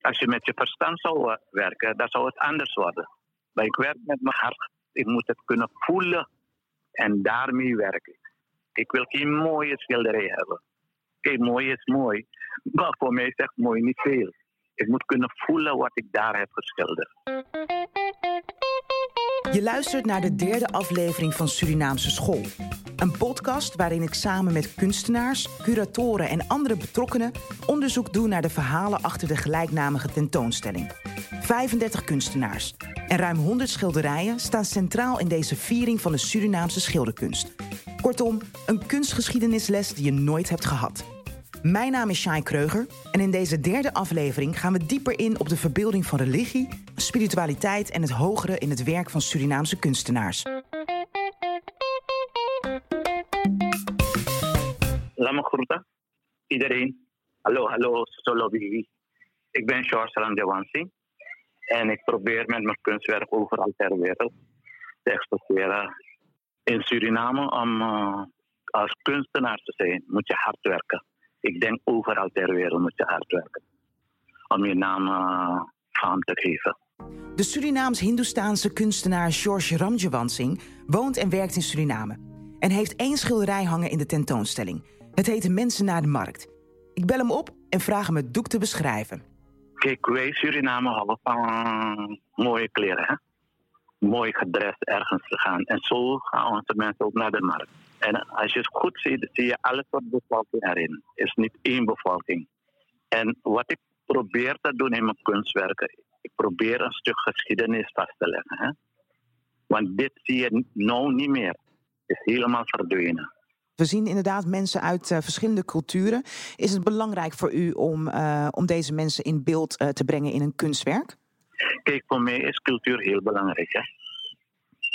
Als je met je verstand zou werken, dan zou het anders worden. Maar ik werk met mijn hart. Ik moet het kunnen voelen. En daarmee werk ik. Ik wil geen mooie schilderij hebben. Kijk, mooi is mooi. Maar voor mij zegt mooi niet veel. Ik moet kunnen voelen wat ik daar heb geschilderd. Je luistert naar de derde aflevering van Surinaamse School. Een podcast waarin ik samen met kunstenaars, curatoren en andere betrokkenen onderzoek doe naar de verhalen achter de gelijknamige tentoonstelling. 35 kunstenaars en ruim 100 schilderijen staan centraal in deze viering van de Surinaamse schilderkunst. Kortom, een kunstgeschiedenisles die je nooit hebt gehad. Mijn naam is Shai Kreuger en in deze derde aflevering gaan we dieper in op de verbeelding van religie, spiritualiteit en het hogere in het werk van Surinaamse kunstenaars. Laat me groeten. Iedereen. Hallo, hallo, Solobi. Ik ben George Randewansi. En ik probeer met mijn kunstwerk overal ter wereld te exporteren. In Suriname, om uh, als kunstenaar te zijn, moet je hard werken. Ik denk overal ter wereld moet je hard werken. Om je naam uh, faam te geven. De Surinaams-Hindoestaanse kunstenaar George Ramjewansing woont en werkt in Suriname. En heeft één schilderij hangen in de tentoonstelling. Het heet Mensen naar de Markt. Ik bel hem op en vraag hem het doek te beschrijven. Kijk, wij Suriname houden van mooie kleren. Hè? Mooi gedrest ergens te gaan. En zo gaan onze mensen ook naar de markt. En als je het goed ziet, zie je alles wat bevolking erin. Het is niet één bevolking. En wat ik probeer te doen in mijn kunstwerken, ik probeer een stuk geschiedenis vast te leggen. Hè? Want dit zie je nou niet meer. Het is helemaal verdwenen. We zien inderdaad mensen uit uh, verschillende culturen. Is het belangrijk voor u om, uh, om deze mensen in beeld uh, te brengen in een kunstwerk? Kijk, voor mij is cultuur heel belangrijk. Hè?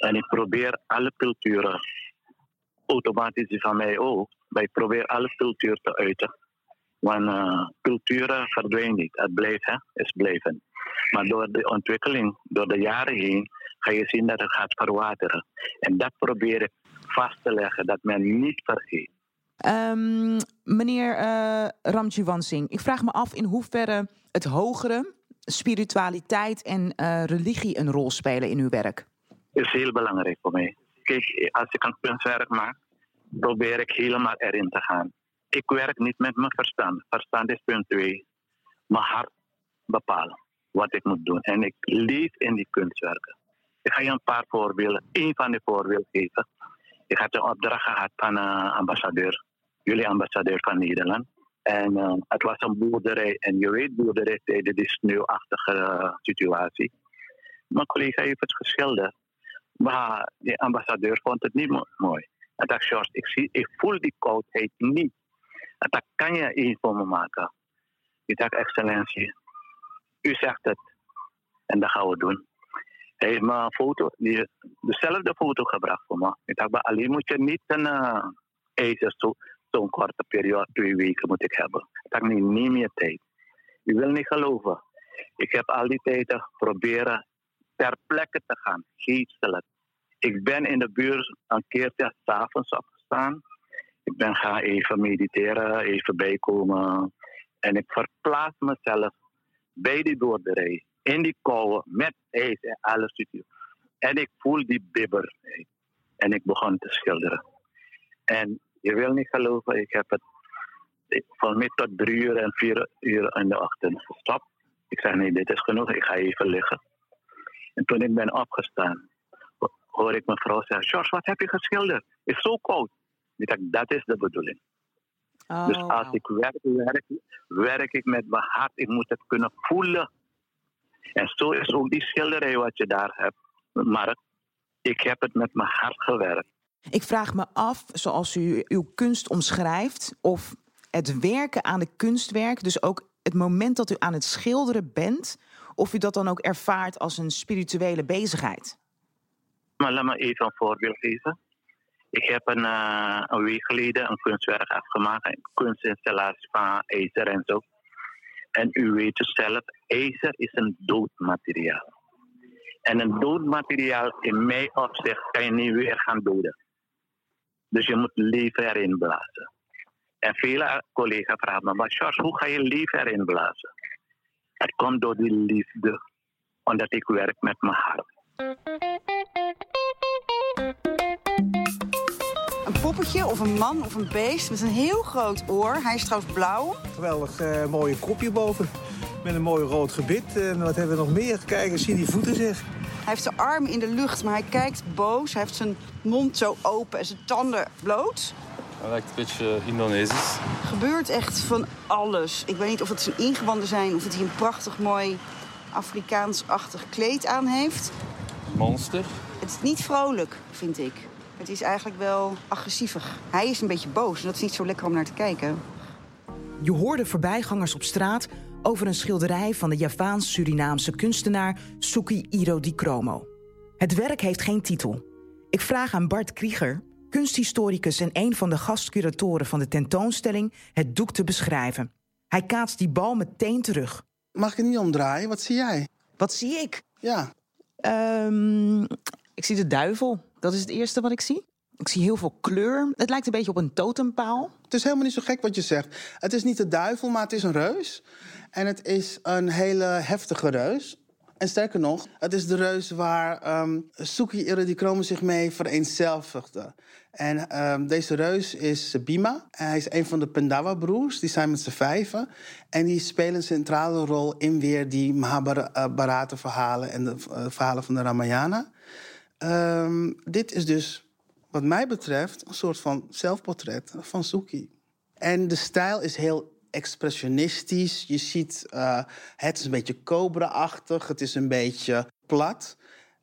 En ik probeer alle culturen, automatisch van mij ook, maar ik probeer alle cultuur te uiten. Want culturen verdwijnen niet, het blijft, hè? is blijven. Maar door de ontwikkeling, door de jaren heen, ga je zien dat het gaat verwateren. En dat probeer ik vast te leggen, dat men niet vergeet. Um, meneer uh, Ramji Wansing, ik vraag me af in hoeverre het hogere, spiritualiteit en uh, religie een rol spelen in uw werk. is heel belangrijk voor mij. Kijk, als ik een kunstwerk maak, probeer ik helemaal erin te gaan. Ik werk niet met mijn verstand. Verstand is punt twee. Mijn hart bepalen wat ik moet doen. En ik leef in die kunstwerken. Ik ga je een paar voorbeelden, één van de voorbeelden geven. Ik had een opdracht gehad van een ambassadeur, jullie ambassadeur van Nederland. En uh, het was een boerderij. En je weet, boerderij tijdens die sneeuwachtige uh, situatie. Mijn collega heeft het geschilderd. Maar de ambassadeur vond het niet mo mooi. En dacht, George, ik, zie, ik voel die koudheid niet. En dat kan je één voor me maken. Ik dacht, excellentie, u zegt het. En dat gaan we doen. Hij heeft me foto, die, dezelfde foto gebracht voor me. Ik dacht, alleen moet je niet een uh, ijzer, zo'n zo korte periode, twee weken moet ik hebben. Ik nee, niet meer tijd. U wil niet geloven. Ik heb al die tijd proberen ter plekke te gaan, geestelijk. Ik ben in de buurt een keertje s'avonds opgestaan. Ik ben gaan even mediteren, even bijkomen. En ik verplaats mezelf bij die boerderij in die kou met ijs en alles. En ik voel die bibber. En ik begon te schilderen. En je wil niet geloven, ik heb het van mij tot drie uur en vier uur in de ochtend gestopt. Ik zei, nee, dit is genoeg, ik ga even liggen. En toen ik ben opgestaan, hoor ik mijn vrouw zeggen, George, wat heb je geschilderd? Het is zo koud. Ik dacht, dat is de bedoeling. Oh, dus als ik werk, werk, werk ik met mijn hart. Ik moet het kunnen voelen. En zo is ook die schilderij wat je daar hebt, Mark. Ik heb het met mijn hart gewerkt. Ik vraag me af, zoals u uw kunst omschrijft, of het werken aan de kunstwerk, dus ook het moment dat u aan het schilderen bent, of u dat dan ook ervaart als een spirituele bezigheid. Maar laat me even een voorbeeld geven. Ik heb een, een week geleden een kunstwerk afgemaakt, een kunstinstallatie van ijzer en zo. En u weet dus zelf, ijzer is een dood materiaal. En een dood materiaal in mijn opzicht kan je niet weer gaan doden. Dus je moet leven erin blazen. En vele collega's vragen me, maar Charles, hoe ga je leven erin blazen? Het komt door die liefde, omdat ik werk met mijn hart. Een poppetje of een man of een beest met een heel groot oor. Hij is trouwens blauw. Geweldig uh, mooie kopje boven. Met een mooi rood gebit. En wat hebben we nog meer? Kijk eens, zie die voeten zeg. Hij heeft zijn armen in de lucht, maar hij kijkt boos. Hij heeft zijn mond zo open en zijn tanden bloot. Hij lijkt een beetje Indonesisch. Er gebeurt echt van alles. Ik weet niet of het zijn ingewanden zijn... of dat hij een prachtig mooi Afrikaans-achtig kleed aan heeft. Monster. Het is niet vrolijk, vind ik. Het is eigenlijk wel agressievig. Hij is een beetje boos en dat is niet zo lekker om naar te kijken. Je hoorde voorbijgangers op straat over een schilderij van de Javaans-Surinaamse kunstenaar Suki Iro Di Cromo. Het werk heeft geen titel. Ik vraag aan Bart Krieger, kunsthistoricus en een van de gastcuratoren van de tentoonstelling, het doek te beschrijven. Hij kaatst die bal meteen terug. Mag ik het niet omdraaien? Wat zie jij? Wat zie ik? Ja. Um, ik zie de duivel. Dat is het eerste wat ik zie. Ik zie heel veel kleur. Het lijkt een beetje op een totempaal. Het is helemaal niet zo gek wat je zegt. Het is niet de duivel, maar het is een reus. En het is een hele heftige reus. En sterker nog, het is de reus waar um, Suki Iridichrome zich mee vereenzelvigde. En um, deze reus is Bima. Hij is een van de Pendawa-broers. Die zijn met z'n vijven. En die spelen een centrale rol in weer die Mahabharata-verhalen... en de uh, verhalen van de Ramayana. Um, dit is dus, wat mij betreft, een soort van zelfportret van Suki. En de stijl is heel expressionistisch. Je ziet, uh, het is een beetje cobra-achtig, het is een beetje plat.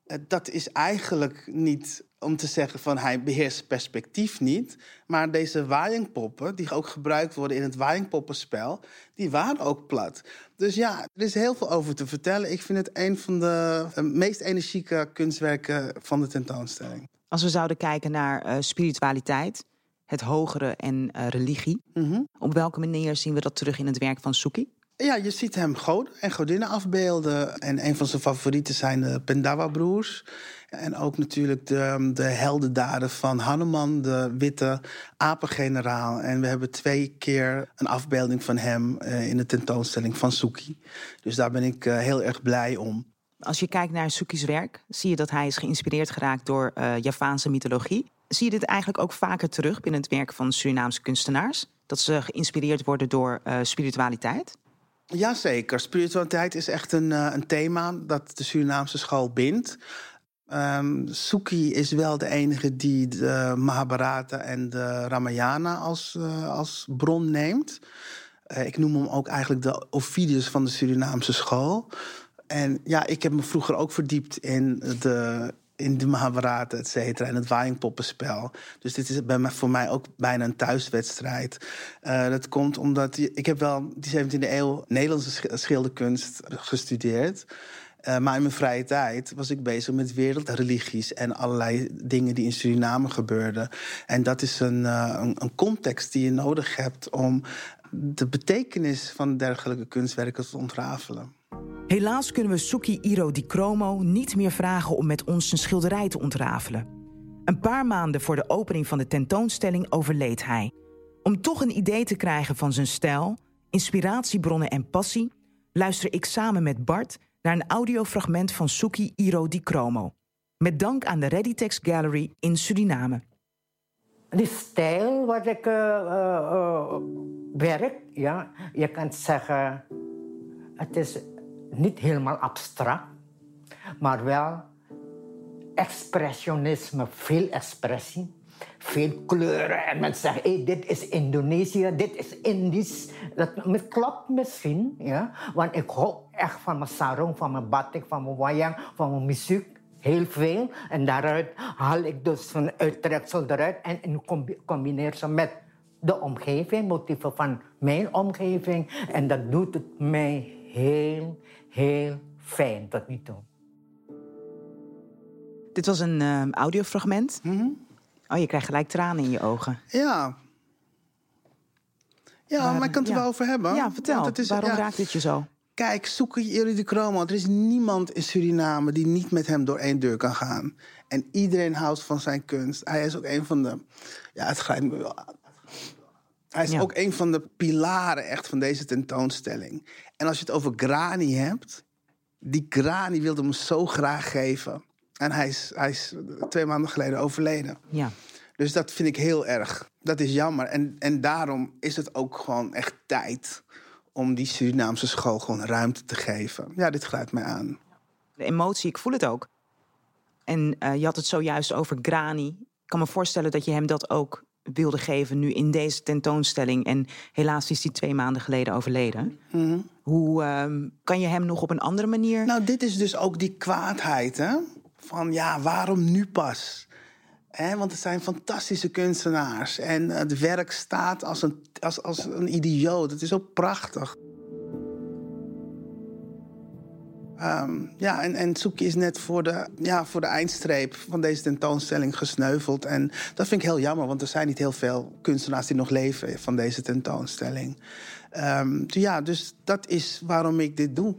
Uh, dat is eigenlijk niet om te zeggen van hij beheerst perspectief niet. Maar deze waaiingpoppen, die ook gebruikt worden in het waaiingpoppenspel, die waren ook plat. Dus ja, er is heel veel over te vertellen. Ik vind het een van de uh, meest energieke kunstwerken van de tentoonstelling. Als we zouden kijken naar uh, spiritualiteit, het hogere en uh, religie. Mm -hmm. Op welke manier zien we dat terug in het werk van Suki? Ja, je ziet hem goden en godinnen afbeelden. En een van zijn favorieten zijn de Pendawa-broers. En ook natuurlijk de, de heldendaden van Hanuman, de witte apengeneraal. En we hebben twee keer een afbeelding van hem uh, in de tentoonstelling van Suki. Dus daar ben ik heel erg blij om. Als je kijkt naar Suki's werk, zie je dat hij is geïnspireerd geraakt door uh, Javaanse mythologie. Zie je dit eigenlijk ook vaker terug binnen het werk van Surinaamse kunstenaars? Dat ze geïnspireerd worden door uh, spiritualiteit? Jazeker. Spiritualiteit is echt een, uh, een thema dat de Surinaamse school bindt. Um, Suki is wel de enige die de Mahabharata en de Ramayana als, als bron neemt. Ik noem hem ook eigenlijk de Ovidius van de Surinaamse school. En ja, ik heb me vroeger ook verdiept in de, in de Mahabharata, et cetera, en het waaiingpoppenspel. Dus dit is bij mij, voor mij ook bijna een thuiswedstrijd. Uh, dat komt omdat ik heb wel die 17e eeuw Nederlandse schilderkunst gestudeerd. Uh, maar in mijn vrije tijd was ik bezig met wereldreligies en allerlei dingen die in Suriname gebeurden. En dat is een, een context die je nodig hebt om de betekenis van dergelijke kunstwerken te ontrafelen. Helaas kunnen we Suki Iro Di Cromo niet meer vragen om met ons zijn schilderij te ontrafelen. Een paar maanden voor de opening van de tentoonstelling overleed hij. Om toch een idee te krijgen van zijn stijl, inspiratiebronnen en passie, luister ik samen met Bart naar een audiofragment van Suki Iro Di Cromo. Met dank aan de Readytext Gallery in Suriname. Die stijl wat ik uh, uh, werk, ja, je kan zeggen, het is niet helemaal abstract, maar wel expressionisme, veel expressie, veel kleuren. En mensen zeggen, hey, dit is Indonesië, dit is Indisch. Dat klopt misschien, ja? want ik hou echt van mijn sarong, van mijn batik, van mijn wayang, van mijn muziek. Heel veel. En daaruit haal ik dus een uittreksel eruit en combineer ze met de omgeving, motieven van mijn omgeving. En dat doet het mij heel, heel fijn tot nu toe. Dit was een uh, audiofragment. Mm -hmm. Oh, je krijgt gelijk tranen in je ogen. Ja. Ja, maar, maar ik kan het ja. er wel over hebben. Ja, vertel. Het is, Waarom ja, raakt dit je zo? Kijk, zoeken jullie de Chromo. Er is niemand in Suriname die niet met hem door één deur kan gaan. En iedereen houdt van zijn kunst. Hij is ook een van de... Ja, het grijpt me wel aan. Hij is Ja. ook een van de pilaren echt van deze tentoonstelling. En als je het over Grani hebt, die Grani wilde me zo graag geven. En hij is, hij is twee maanden geleden overleden. Ja. Dus dat vind ik heel erg. Dat is jammer. En, en daarom is het ook gewoon echt tijd om die Surinaamse school gewoon ruimte te geven. Ja, dit grijpt mij aan. De emotie, ik voel het ook. En eh, je had het zojuist over Grani. Ik kan me voorstellen dat je hem dat ook wilde geven nu in deze tentoonstelling. En helaas is hij twee maanden geleden overleden. Hoe ehm, kan je hem nog op een andere manier... Nou, dit is dus ook die kwaadheid, hè? Van ja, waarom nu pas? Want het zijn fantastische kunstenaars. En eh, het werk staat als een, als, als een idioot. Het is ook prachtig. Ehm, ja, en, en Soekie is net voor de, ja, voor de eindstreep van deze tentoonstelling gesneuveld. En dat vind ik heel jammer, want er zijn niet heel veel kunstenaars die nog leven van deze tentoonstelling. Ehm, ja, dus dat is waarom ik dit doe.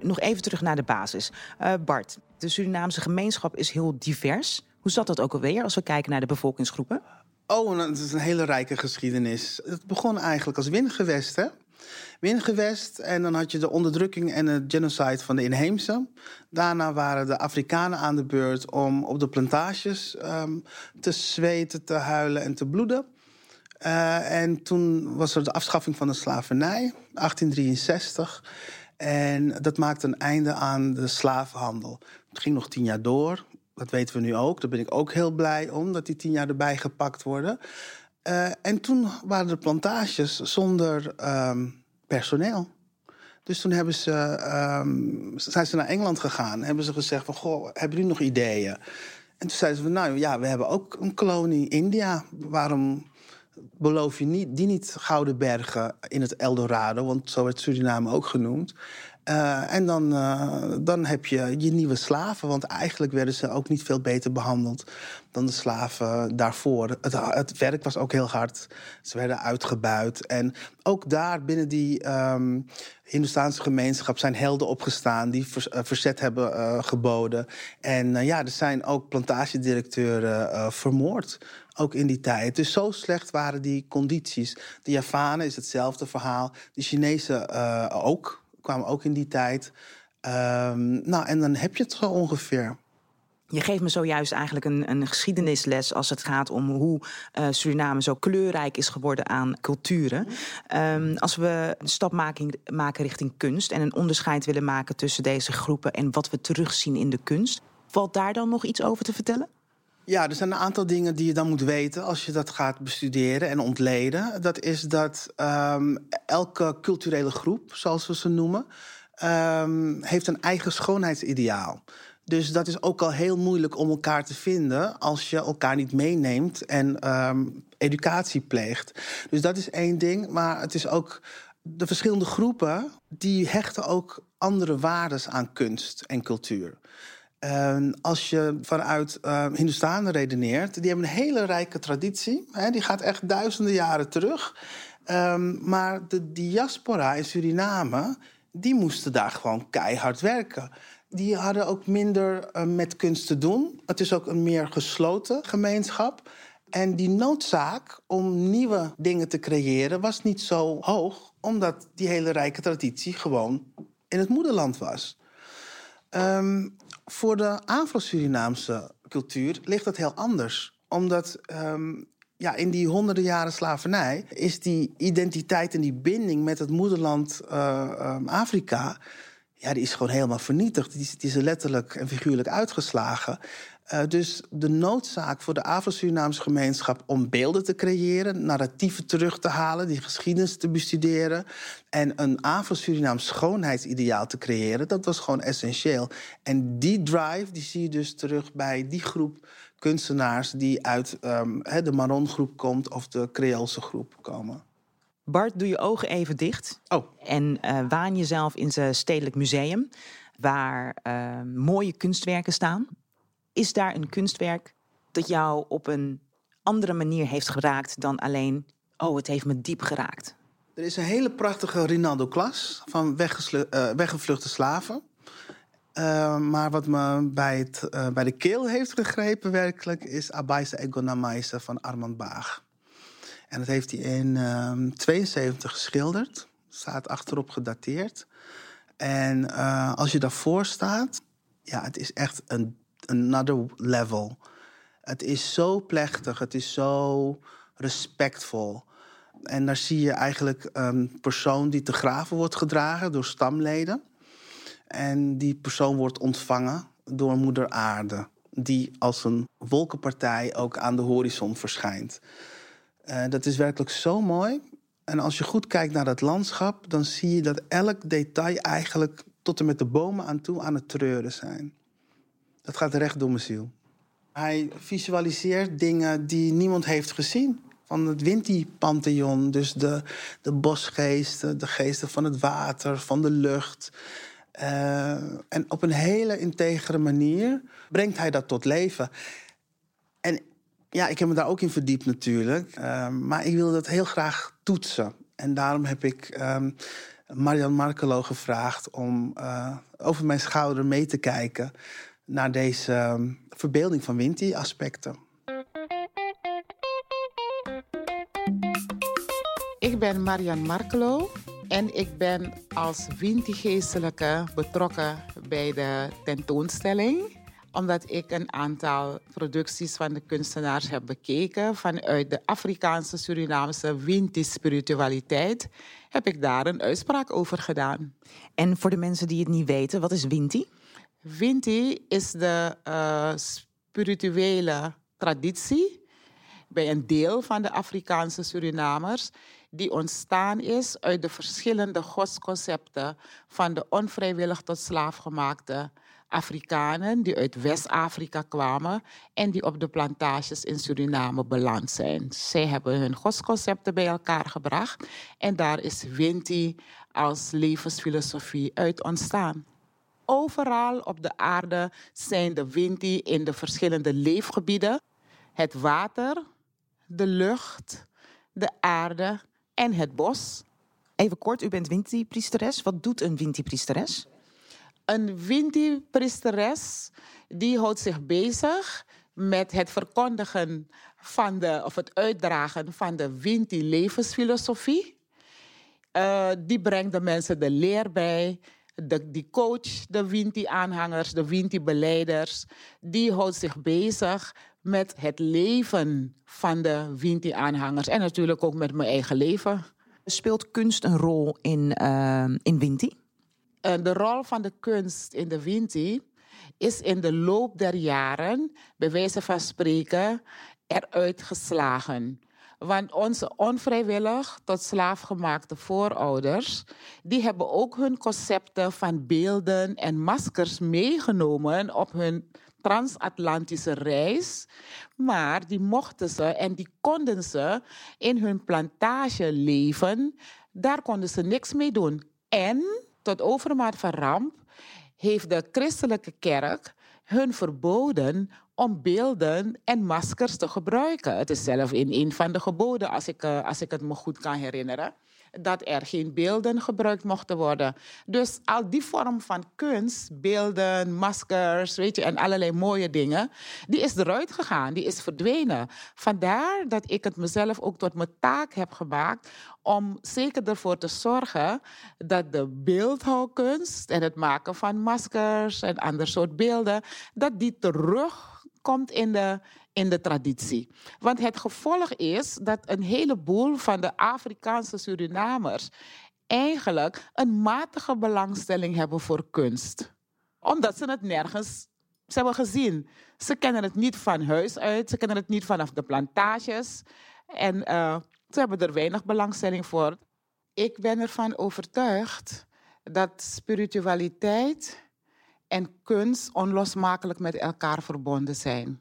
Nog even terug naar de basis. Eh, Bart, de Surinaamse gemeenschap is heel divers. Hoe zat dat ook alweer als we kijken naar de bevolkingsgroepen? Oh, en dat is een hele rijke geschiedenis. Het begon eigenlijk als wingewest, hè? Wingewest, en dan had je de onderdrukking en het genocide van de inheemse. Daarna waren de Afrikanen aan de beurt om op de plantages ehm, te zweten, te huilen en te bloeden. Eh, en toen was er de afschaffing van de slavernij, 1863. En dat maakte een einde aan de slavenhandel. Het ging nog tien jaar door. Dat weten we nu ook. Daar ben ik ook heel blij om, dat die tien jaar erbij gepakt worden. Eh, en toen waren de plantages zonder ehm, personeel. Dus toen hebben ze, ehm, zijn ze naar Engeland gegaan. Hebben ze gezegd van, goh, hebben jullie nog ideeën? En toen zeiden ze van, nou ja, we hebben ook een kolonie India. Waarom beloof je niet, die niet Gouden Bergen in het Eldorado? Want zo werd Suriname ook genoemd. Eh, en dan, eh, dan heb je je nieuwe slaven. Want eigenlijk werden ze ook niet veel beter behandeld dan de slaven daarvoor. Het, werk was ook heel hard. Ze werden uitgebuit. En ook daar binnen die Hindoestaanse gemeenschap zijn helden opgestaan die eh, verzet hebben geboden. En ja, er zijn ook plantagedirecteuren vermoord. Ook in die tijd. Dus zo slecht waren die condities. De Javanen is hetzelfde verhaal. De Chinezen ook. Kwamen ook in die tijd. Ehm, nou, en dan heb je het zo ongeveer. Je geeft me zojuist eigenlijk een, een geschiedenisles als het gaat om hoe eh, Suriname zo kleurrijk is geworden aan culturen. Ehm, als we een stap maken, maken richting kunst en een onderscheid willen maken tussen deze groepen en wat we terugzien in de kunst, valt daar dan nog iets over te vertellen? Ja, er zijn een aantal dingen die je dan moet weten als je dat gaat bestuderen en ontleden. Dat is dat ehm, elke culturele groep, zoals we ze noemen, ehm, heeft een eigen schoonheidsideaal. Dus dat is ook al heel moeilijk om elkaar te vinden als je elkaar niet meeneemt en ehm, educatie pleegt. Dus dat is één ding. Maar het is ook de verschillende groepen die hechten ook andere waardes aan kunst en cultuur. Ehm, als je vanuit uh, redeneert, die hebben een hele rijke traditie. Hè, die gaat echt duizenden jaren terug. Ehm, maar de diaspora in Suriname, die moesten daar gewoon keihard werken. Die hadden ook minder uh, met kunst te doen. Het is ook een meer gesloten gemeenschap. En die noodzaak om nieuwe dingen te creëren was niet zo hoog, omdat die hele rijke traditie gewoon in het moederland was. Voor de Afro-Surinaamse cultuur ligt dat heel anders. Omdat um, ja, in die honderden jaren slavernij is die identiteit en die binding met het moederland uh, um, Afrika. Ja, die is gewoon helemaal vernietigd. Die, die is letterlijk en figuurlijk uitgeslagen. Uh, dus de noodzaak voor de Afro-Surinaamse gemeenschap om beelden te creëren, narratieven terug te halen, die geschiedenis te bestuderen en een Afro-Surinaams schoonheidsideaal te creëren, dat was gewoon essentieel. En die drive die zie je dus terug bij die groep kunstenaars die uit um, de Maron-groep komt of de Creoolse groep komen. Bart, doe je ogen even dicht. Oh. En uh, waan jezelf in zijn stedelijk museum, waar uh, mooie kunstwerken staan. Is daar een kunstwerk dat jou op een andere manier heeft geraakt dan alleen, oh, het heeft me diep geraakt? Er is een hele prachtige Rinaldo Klas van uh, weggevluchte slaven. Uh, maar wat me bij, het, uh, bij de keel heeft gegrepen werkelijk... is Abaisa Egonamaisa van Armand Baag. En dat heeft hij in ehm 72 geschilderd. Staat achterop gedateerd. En eh, als je daarvoor staat, ja, het is echt een another level. Het is zo plechtig, het is zo respectvol. En daar zie je eigenlijk een persoon die te graven wordt gedragen door stamleden. En die persoon wordt ontvangen door moeder aarde. Die als een wolkenpartij ook aan de horizon verschijnt. Eh, dat is werkelijk zo mooi. En als je goed kijkt naar dat landschap, dan zie je dat elk detail eigenlijk tot en met de bomen aan toe aan het treuren zijn. Dat gaat recht door mijn ziel. Hij visualiseert dingen die niemand heeft gezien. Van het Winti-pantheon, dus de, de bosgeesten, de geesten van het water, van de lucht. Eh, en op een hele integere manier brengt hij dat tot leven. En ja, ik heb me daar ook in verdiept natuurlijk. Eh, maar ik wil dat heel graag toetsen. En daarom heb ik ehm Marian Markelo gevraagd om eh, over mijn schouder mee te kijken naar deze ehm, verbeelding van Winti-aspecten. Ik ben Marian Markelo en ik ben als Winti-geestelijke betrokken bij de tentoonstelling omdat ik een aantal producties van de kunstenaars heb bekeken vanuit de Afrikaanse Surinaamse Winti-spiritualiteit, heb ik daar een uitspraak over gedaan. En voor de mensen die het niet weten, wat is Winti? Winti is de uh, spirituele traditie bij een deel van de Afrikaanse Surinamers die ontstaan is uit de verschillende godsconcepten van de onvrijwillig tot slaaf gemaakte Afrikanen die uit West-Afrika kwamen en die op de plantages in Suriname beland zijn. Zij hebben hun godsconcepten bij elkaar gebracht en daar is Winti als levensfilosofie uit ontstaan. Overal op de aarde zijn de Winti in de verschillende leefgebieden: het water, de lucht, de aarde en het bos. Even kort, u bent Winti-priesteres. Wat doet een Winti-priesteres? Een Winti-priesteres die houdt zich bezig met het verkondigen van de, of het uitdragen van de Winti-levensfilosofie. Uh, die brengt de mensen de leer bij. Die coach de Winti-aanhangers, de Winti-beleiders. Die houdt zich bezig met het leven van de Winti-aanhangers. En natuurlijk ook met mijn eigen leven. Speelt kunst een rol in, uh, in Winti? Uh, de rol van de kunst in de Winti is in de loop der jaren, bij wijze van spreken, eruit geslagen. Want onze onvrijwillig tot slaafgemaakte voorouders, die hebben ook hun concepten van beelden en maskers meegenomen op hun transatlantische reis. Maar die mochten ze en die konden ze in hun plantage leven. Daar konden ze niks mee doen. En tot overmaat van ramp heeft de christelijke kerk hun verboden om beelden en maskers te gebruiken. Het is zelf in een van de geboden, als ik, uh, als ik het me goed kan herinneren dat er geen beelden gebruikt mochten worden. Dus al die vorm van kunst, beelden, maskers, weet je, en allerlei mooie dingen, die is eruit gegaan, die is verdwenen. Vandaar dat ik het mezelf ook tot mijn taak heb gemaakt om zeker ervoor te zorgen dat de beeldhouwkunst en het maken van maskers en ander soort beelden, dat die terugkomt in de, in de traditie. Want het gevolg is dat een heleboel van de Afrikaanse Surinamers eigenlijk een matige belangstelling hebben voor kunst. Omdat ze het nergens ze hebben gezien. Ze kennen het niet van huis uit, ze kennen het niet vanaf de plantages. En uh, ze hebben er weinig belangstelling voor. Ik ben ervan overtuigd dat spiritualiteit en kunst onlosmakelijk met elkaar verbonden zijn.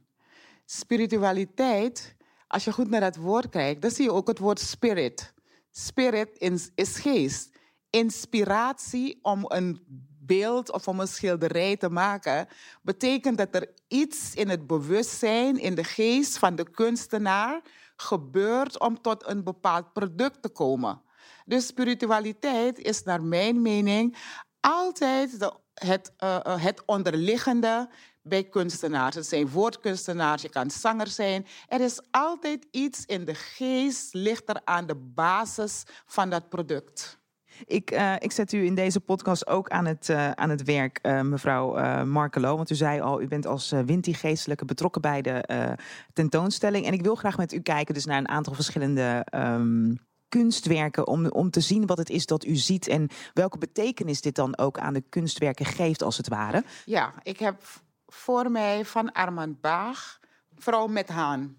Spiritualiteit, als je goed naar dat woord kijkt, dan zie je ook het woord spirit. Spirit is geest. Inspiratie om een beeld of om een schilderij te maken, betekent dat er iets in het bewustzijn, in de geest van de kunstenaar gebeurt om tot een bepaald product te komen. Dus spiritualiteit is naar mijn mening altijd de het, uh, het onderliggende bij kunstenaars. Het zijn woordkunstenaars, je kan zanger zijn. Er is altijd iets in de geest, ligt er aan de basis van dat product. Ik, uh, ik zet u in deze podcast ook aan het, aan het werk, mevrouw Markelo. Want u zei al, u bent als Winti geestelijke betrokken bij de tentoonstelling. En ik wil graag met u kijken dus naar een aantal verschillende um, kunstwerken. Om, om te zien wat het is dat u ziet en welke betekenis dit dan ook aan de kunstwerken geeft, als het ware. Ja, ik heb voor mij van Armand Baag, Vrouw met Haan.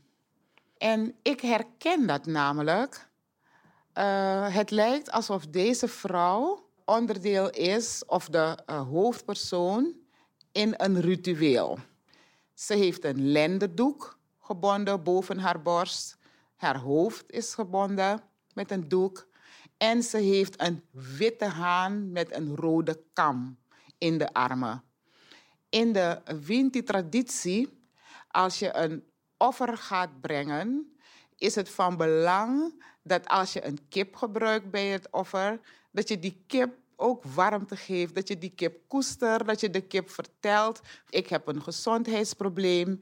En ik herken dat namelijk. Uh, het lijkt alsof deze vrouw onderdeel is, of de uh, hoofdpersoon, in een ritueel. Ze heeft een lendendoek gebonden boven haar borst. Haar hoofd is gebonden met een doek. En ze heeft een witte haan met een rode kam in de armen. In de Winti-traditie, als je een offer gaat brengen, is het van belang dat als je een kip gebruikt bij het offer, dat je die kip ook warmte geeft, dat je die kip koestert, dat je de kip vertelt: ik heb een gezondheidsprobleem.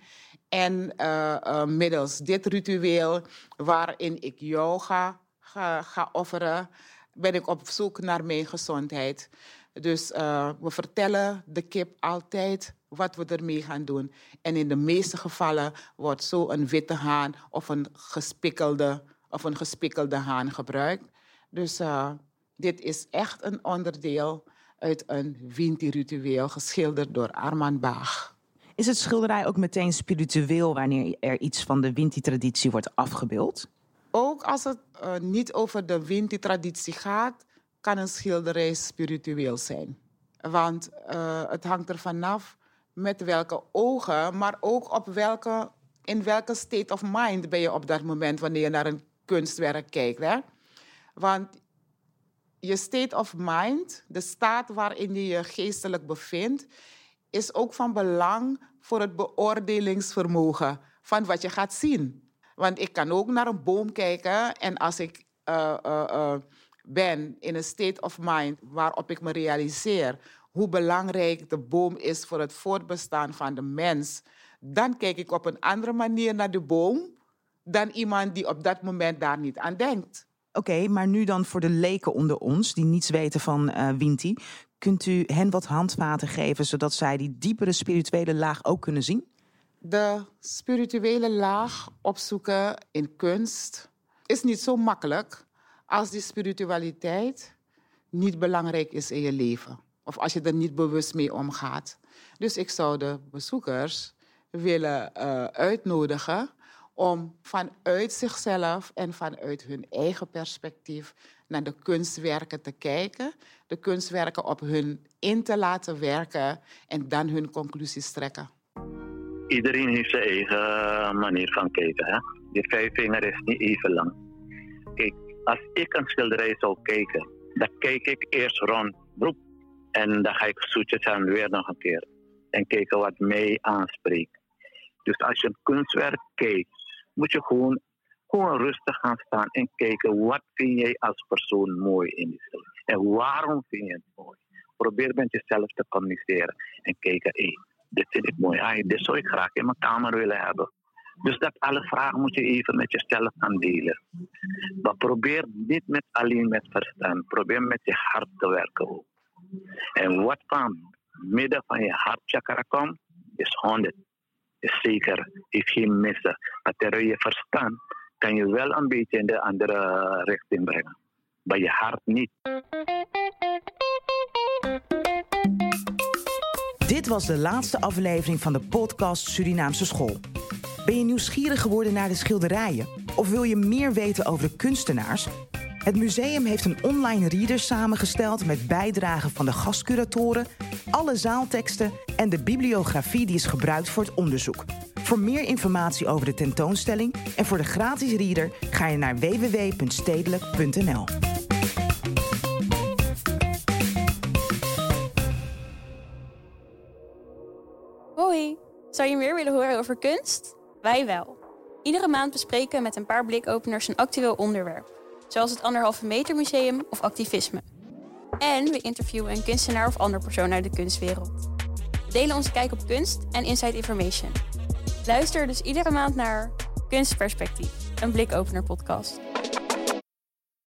En uh, uh, middels dit ritueel, waarin ik jou ga, ga, ga, offeren, ben ik op zoek naar mijn gezondheid. Dus uh, we vertellen de kip altijd wat we ermee gaan doen. En in de meeste gevallen wordt zo een witte haan of een gespikkelde, of een gespikkelde haan gebruikt. Dus uh, dit is echt een onderdeel uit een Winti-ritueel geschilderd door Armand Baag. Is het schilderij ook meteen spiritueel wanneer er iets van de Winti-traditie wordt afgebeeld? Ook als het uh, niet over de Winti-traditie gaat, kan een schilderij spiritueel zijn. Want uh, het hangt er vanaf met welke ogen, maar ook op welke, in welke state of mind ben je op dat moment wanneer je naar een kunstwerk kijkt. Hè? Want je state of mind, de staat waarin je je geestelijk bevindt, is ook van belang voor het beoordelingsvermogen van wat je gaat zien. Want ik kan ook naar een boom kijken en als ik uh, uh, uh, ben in een state of mind waarop ik me realiseer hoe belangrijk de boom is voor het voortbestaan van de mens, dan kijk ik op een andere manier naar de boom dan iemand die op dat moment daar niet aan denkt. Oké, maar nu dan voor de leken onder ons die niets weten van Winti, kunt u hen wat handvaten geven zodat zij die diepere spirituele laag ook kunnen zien? De spirituele laag opzoeken in kunst is niet zo makkelijk als die spiritualiteit niet belangrijk is in je leven. Of als je er niet bewust mee omgaat. Dus ik zou de bezoekers willen uh, uitnodigen om vanuit zichzelf en vanuit hun eigen perspectief naar de kunstwerken te kijken, de kunstwerken op hun in te laten werken en dan hun conclusies trekken. Iedereen heeft zijn eigen manier van kijken. Hè? Vijf vinger is niet even lang. Kijk, als ik een schilderij zou kijken, dan kijk ik eerst rond. En dan ga ik zoetjes aan weer nog een keer. En kijken wat mij aanspreekt. Dus als je een kunstwerk kijkt, moet je gewoon, gewoon rustig gaan staan en kijken wat vind jij als persoon mooi in die schilderij. En waarom vind je het mooi? Probeer met jezelf te communiceren en kijken, hey, dit vind ik mooi. Hey, dit zou ik graag in mijn kamer willen hebben. Dus dat alle vragen moet je even met jezelf gaan delen. Maar probeer niet met, alleen met verstand. Probeer met je hart te werken ook. En wat van midden van je hartchakra komt, is 100. Is zeker, heeft geen missen. Maar terwijl je verstand kan je wel een beetje in de andere richting brengen. Maar je hart niet. Dit was de laatste aflevering van de podcast Surinaamse School. Ben je nieuwsgierig geworden naar de schilderijen? Of wil je meer weten over de kunstenaars? Het museum heeft een online reader samengesteld met bijdragen van de gastcuratoren, alle zaalteksten en de bibliografie die is gebruikt voor het onderzoek. Voor meer informatie over de tentoonstelling en voor de gratis reader ga je naar www.stedelijk.nl. zou je meer willen horen over kunst? Wij wel. Iedere maand bespreken we met een paar blikopeners een actueel onderwerp zoals het Anderhalve Meter Museum of activisme. En we interviewen een kunstenaar of ander persoon uit de kunstwereld. We delen onze kijk op kunst en inside information. Luister dus iedere maand naar Kunstperspectief, een blikopener podcast.